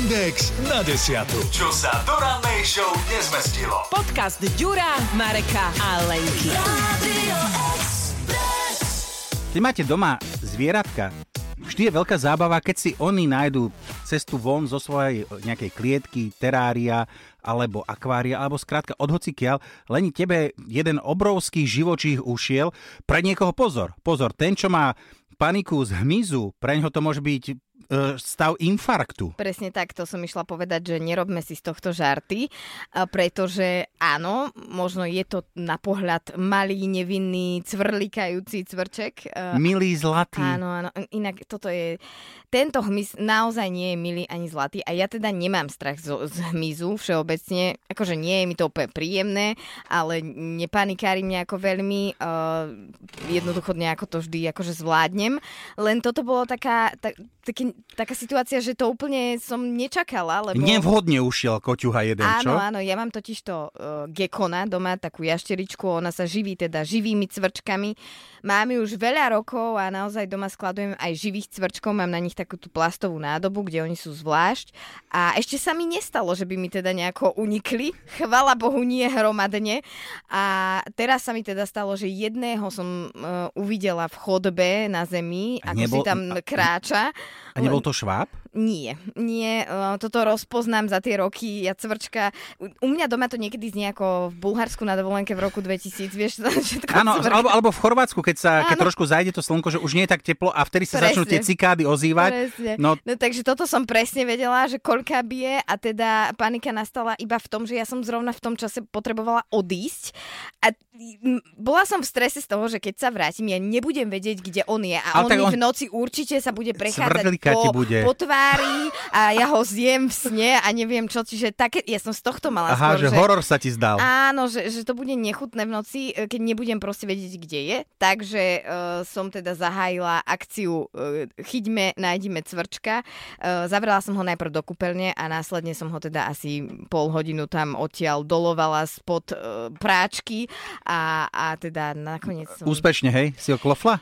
Index na desiatu. Čo sa do rannej show nezmestilo. Podcast Ďura, Mareka a Lenky. Keď máte doma zvieratka, vždy je veľká zábava, keď si oni nájdu cestu von zo svojej nejakej klietky, terária alebo akvária, alebo skrátka od hocikiaľ, len tebe jeden obrovský živočích ušiel. Pre niekoho pozor, pozor, ten, čo má paniku z hmyzu, pre ňoho to môže byť e, stav infarktu. Presne tak, to som išla povedať, že nerobme si z tohto žarty, a pretože áno, možno je to na pohľad malý, nevinný, cvrlikajúci cvrček. e, Milý zlatý. Áno, áno. Inak toto je... Tento hmyz naozaj nie je milý ani zlatý a ja teda nemám strach zo, z hmyzu všeobecne. Akože nie je mi to úplne príjemné, ale nepanikári mňa ako veľmi. Jednoducho nejako to vždy akože zvládnem. Len toto bolo taká, tak, taký, taká situácia, že to úplne som nečakala, lebo... Nevhodne ušiel koťuha jeden, čo? Áno, áno, ja mám totiž to uh, gekona doma, takú jašteričku, ona sa živí teda živými cvrčkami. Mám ju už veľa rokov a naozaj doma skladujem aj živých cvrčkov, mám na nich takú tú plastovú nádobu, kde oni sú zvlášť. A ešte sa mi nestalo, že by mi teda nejako unikli. Chvala Bohu nie hromadne. A teraz sa mi teda stalo, že jedného som uh, uvidela v chodbe na zemi, ako nebol- si tam kráča. A nebol to šváb? Nie, nie, eh, toto rozpoznám za tie roky, ja cvrčka, u, mňa doma to niekedy znie ako v Bulharsku na dovolenke v roku 2000, vieš, všetko Áno, alebo, alebo v Chorvátsku, keď sa keď Áno. trošku zajde to slnko, že už nie je tak teplo a vtedy sa Presne. začnú tie cikády ozývať. Presne. No, No takže toto som presne vedela, že koľká bije a teda panika nastala iba v tom, že ja som zrovna v tom čase potrebovala odísť a bola som v strese z toho, že keď sa vrátim, ja nebudem vedieť, kde on je a Ale on on- v noci určite sa bude prechádzať po, bude. po tvári a ja ho zjem v sne a neviem čo, čiže také, ja som z tohto mala aha, skôr, že horor sa ti zdal. Áno, že, že to bude nechutné v noci, e, keď nebudem proste vedieť, kde je. Takže uh, som teda zahájila akciu uh, Chyťme, nájdime cvrčka. Uh, zavrela som ho najprv do kúpeľne a následne som ho teda asi pol hodinu tam odtiaľ dolovala spod uh, práčky a, a teda nakoniec som... Úspešne, hej? Si ho klofla?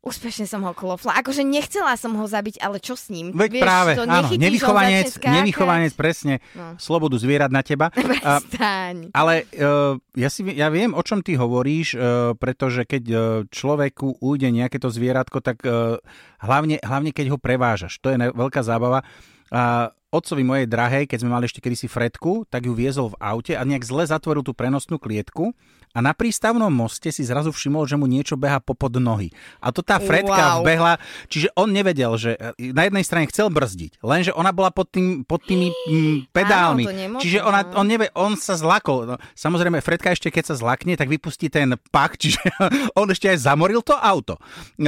Úspešne som ho klofla. Akože nechcela som ho zabiť, ale čo s ním? Veď Vieš, práve, to áno, nevychovanec, nevychovanec, presne, No. slobodu zvierat na teba. Prestaň. ale uh, ja, si, ja viem, o čom ty hovoríš, uh, pretože keď uh, človeku ujde nejaké to zvieratko, tak uh, hlavne, hlavne keď ho prevážaš, to je ne- veľká zábava. A otcovi mojej drahej, keď sme mali ešte kedysi Fredku, tak ju viezol v aute a nejak zle zatvoril tú prenosnú klietku a na prístavnom moste si zrazu všimol, že mu niečo beha popod nohy. A to tá Fredka Wow. vbehla, čiže on nevedel, že e, na jednej strane chcel brzdiť, lenže ona bola pod, tým, pod tými mm, pedálmi. Áno, čiže ona, on nevie, on sa zlakol. No, samozrejme, Fredka ešte keď sa zlakne, tak vypustí ten pak, čiže on ešte aj zamoril to auto.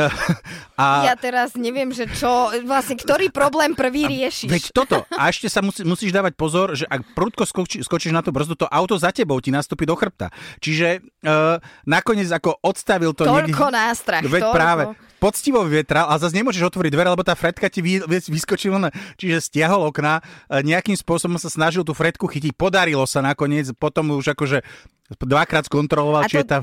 A, Ja teraz neviem, že čo, vlastne ktorý problém prvý riešiš. Veď toto. A ešte sa musí, musíš dávať pozor, že ak prudko skoči, skočíš na tú brzdu, to auto za tebou ti nastúpi do chrbta. Čiže uh, nakoniec ako odstavil to Toľko nástrach. Veď toľko. práve. Poctivo vyvetral, ale zase nemôžeš otvoriť dvere, lebo tá Fredka ti vy, vy- vyskočila. Čiže stiahol okna, e, nejakým spôsobom sa snažil tú Fredku chytiť. Podarilo sa nakoniec, potom už akože dvakrát skontroloval, A či je tá...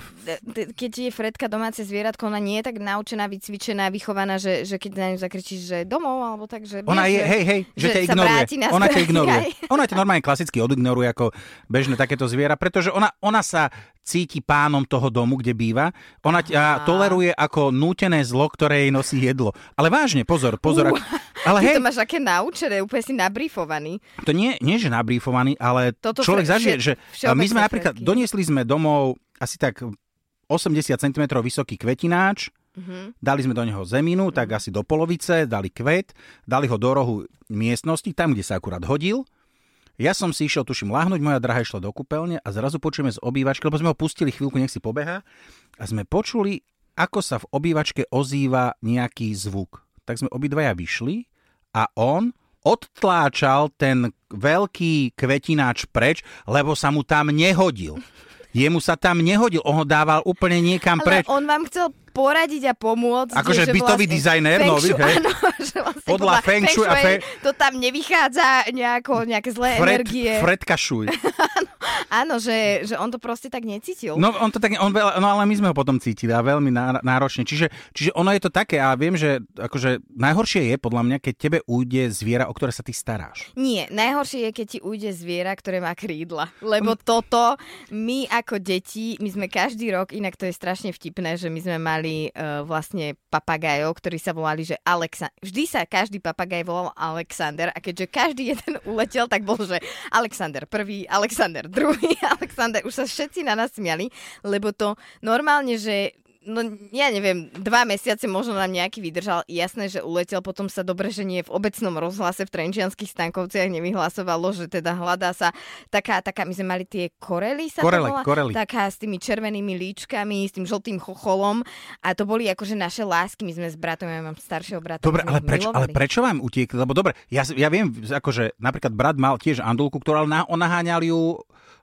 t- keď je Fredka domáce zvieratko, ona nie je tak naučená, vycvičená, vychovaná, že, že keď na ňu zakričíš, že domov, alebo tak, že... Ona je, že, hej, hej, že, ťa sa ignoruje. Ona ťa ignoruje. Aj. Ona ťa normálne klasicky odignoruje ako bežné takéto zviera, pretože ona, ona sa cíti pánom toho domu, kde býva. Ona ťa toleruje ako nútené zlo, ktoré jej nosí jedlo. Ale vážne, pozor, pozor. Uh, ak- ale hej, to máš aké naučené, úplne si nabrífovaný. to nie, nie že nabrífovaný, ale Toto človek fre- zažije, vše- že my sme napríklad, doniesli sme domov asi tak 80 cm vysoký kvetináč, Mhm. Dali sme do neho zeminu, tak asi do polovice, dali kvet, dali ho do rohu miestnosti, tam, kde sa akurát hodil. Ja som si išiel, tuším, láhnuť, moja drahá išla do kúpeľne a zrazu počujeme z obývačky, lebo sme ho pustili chvíľku, nech si pobeha, a sme počuli, ako sa v obývačke ozýva nejaký zvuk. Tak sme obidvaja vyšli a on odtláčal ten veľký kvetináč preč, lebo sa mu tam nehodil. Jemu sa tam nehodil, on ho dával úplne niekam Ale preč. on vám chcel poradiť a pomôcť. Akože že bytový vlastne dizajner nový, hej? Áno, že vlastne Podľa feng shui a fe- to tam nevychádza nejako, nejaké zlé Fred, energie. Fred Kašuj. Áno, že, že on to proste tak necítil. No, on to tak, on veľa, no ale my sme ho potom cítili a veľmi ná- náročne. Čiže, čiže ono je to také a viem, že akože najhoršie je podľa mňa, keď tebe ujde zviera, o ktoré sa ty staráš. Nie, najhoršie je, keď ti ujde zviera, ktoré má krídla. Lebo toto, my ako deti, my sme každý rok, inak to je strašne vtipné, že my sme mali uh, vlastne papagajov, ktorí sa volali, že Alexa. Vždy sa každý papagaj volal Alexander a keďže každý jeden uletel, tak bol, že Alexander prvý, Alexander druhý, Alexander. Už sa všetci na nás smiali, lebo to normálne, že no ja neviem, dva mesiace možno nám nejaký vydržal. Jasné, že uletel, potom sa dobre, že nie v obecnom rozhlase v Trenčianských stankovciach nevyhlasovalo, že teda hľadá sa taká, taká, my sme mali tie korely sa Korele, to volá? korely. Taká s tými červenými líčkami, s tým žltým chocholom a to boli akože naše lásky, my sme s bratom, ja mám staršieho brata. Dobre, ale ich prečo, ale prečo vám utiekli? Lebo dobre, ja, ja viem, akože napríklad brat mal tiež andulku, ktorá ale na, on naháňal ju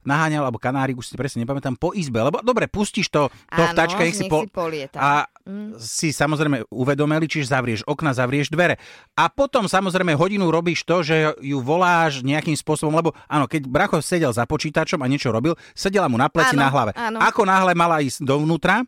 naháňal, alebo kanárik, už si presne nepamätám, po izbe. Lebo dobre, pustíš to, to Áno, vtáčka, nech si po... si polieta. A Mm. si samozrejme uvedomili, čiže zavrieš okna, zavrieš dvere. A potom samozrejme hodinu robíš to, že ju voláš nejakým spôsobom, lebo áno, keď Bracho sedel za počítačom a niečo robil, sedela mu na pleci Áno, na hlave. áno. Ako náhle mala ísť dovnútra,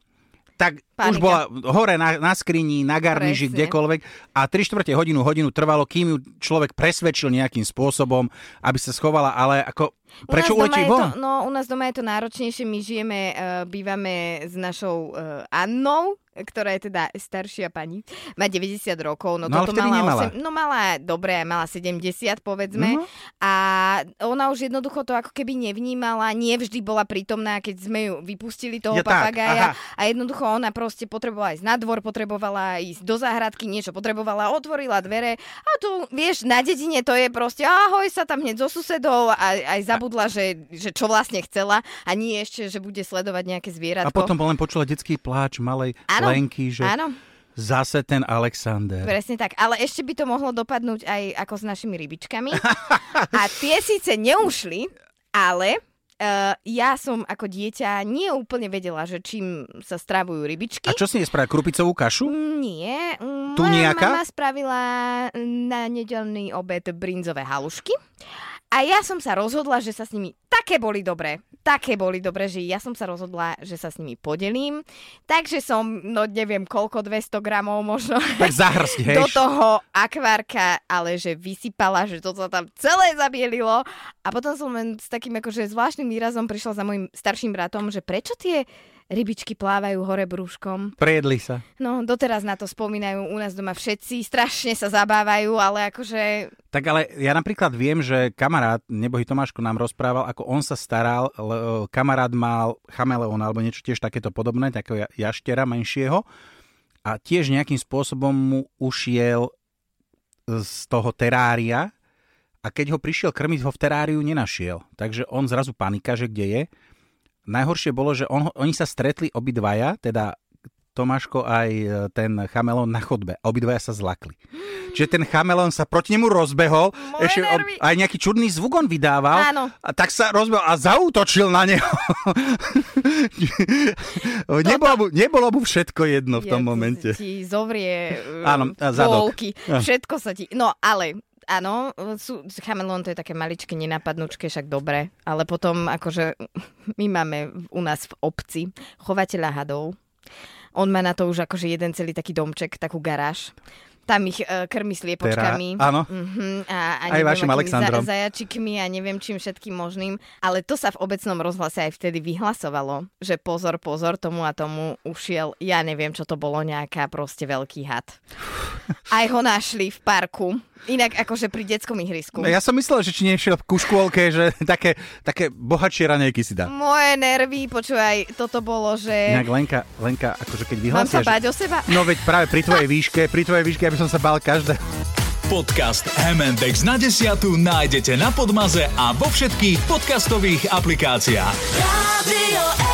tak Panika. už bola hore na, na skrini, na garniži, Presne. kdekoľvek a 3 čtvrte hodinu, hodinu trvalo, kým ju človek presvedčil nejakým spôsobom, aby sa schovala, ale ako... Prečo uletí von? To, no, u nás doma je to náročnejšie. My žijeme, uh, bývame s našou uh, Annou, ktorá je teda staršia pani. Má 90 rokov. No, No, toto mala nemala. 8, no mala, dobre, mala 70, povedzme. Mhm. A ona už jednoducho to ako keby nevnímala. Nie vždy bola prítomná, keď sme ju vypustili toho Ja papagája. A jednoducho ona proste potrebovala ísť na dvor, potrebovala ísť do záhradky, niečo potrebovala, otvorila dvere. A tu, vieš, na dedine to je proste ahoj sa tam hneď so susedov a aj zabudla, že, že čo vlastne chcela a nie ešte, že bude sledovať nejaké zvieratko. A potom len počula detský pláč malej Áno, Lenky, že Áno, zase ten Alexander. presne tak. Ale ešte by to mohlo dopadnúť aj ako s našimi rybičkami. A tie síce neušli, ale uh, ja som ako dieťa nie úplne vedela, že čím sa stravujú rybičky. A čo si nespravia? Krupicovú kašu? Nie. Moja nejaká? mama spravila na nedelný obed brinzové halušky. A ja som sa rozhodla, že sa s nimi také boli dobré, také boli dobré, že ja som sa rozhodla, že sa s nimi podelím. Takže som, no neviem koľko, 200 gramov možno Tak zahrsť, hej. do toho akvárka, ale že vysypala, že to sa tam celé zabielilo. A potom som len s takým akože zvláštnym výrazom prišla za môjim starším bratom, že prečo tie rybičky plávajú hore brúškom. Prejedli sa. No, doteraz na to spomínajú u nás doma všetci, strašne sa zabávajú, ale akože... Tak ale ja napríklad viem, že kamarát, nebohy Tomáško nám rozprával, ako on sa staral, l- kamarát mal chameleón alebo niečo tiež takéto podobné, takého ja- jaštera menšieho a tiež nejakým spôsobom mu ušiel z toho terária a keď ho prišiel krmiť, ho v teráriu nenašiel. Takže on zrazu panika, že kde je. Najhoršie bolo, že on, oni sa stretli obidvaja, teda Tomáško aj e, ten chamelón na chodbe. Obidvaja sa zlakli. Čiže ten chamelón sa proti nemu rozbehol, Moje ešte nervy. aj nejaký čudný zvuk on vydával. Áno. A tak sa rozbehol a zaútočil na neho. nebolo, mu, nebolo mu všetko jedno v tom Ja, momente. Ti zovrie Áno, Áno, zadok. všetko sa ti... No, ale áno, sú, chameleón to je také maličké, nenapadnúčke, však dobre, ale potom akože my máme u nás v obci chovateľa hadov. On má na to už akože jeden celý taký domček, takú garáž. Tam ich uh, krmi sliepočkami. Teda, áno. Uh-huh, a, a Aj neviem, vašim akými Alexandrom. Za, zajačikmi a neviem čím všetkým možným. Ale to sa v obecnom rozhlase aj vtedy vyhlasovalo, že pozor, pozor, tomu a tomu ušiel, ja neviem, čo to bolo, nejaká proste veľký had. Aj ho našli v parku. Inak akože pri detskom ihrisku. No, ja som myslel, že či nešiel ku škôlke, že také, také bohatšie ranejky si dá. Moje nervy, počúvaj, toto bolo, že... Inak Lenka, Lenka, akože keď Mám sa vyhlásia, že... báť o seba? No veď práve pri tvojej výške, pri tvojej výške, aby som sa bál každé. Podcast M&X na desiatu nájdete na Podmaze a vo všetkých podcastových aplikáciách. Radio.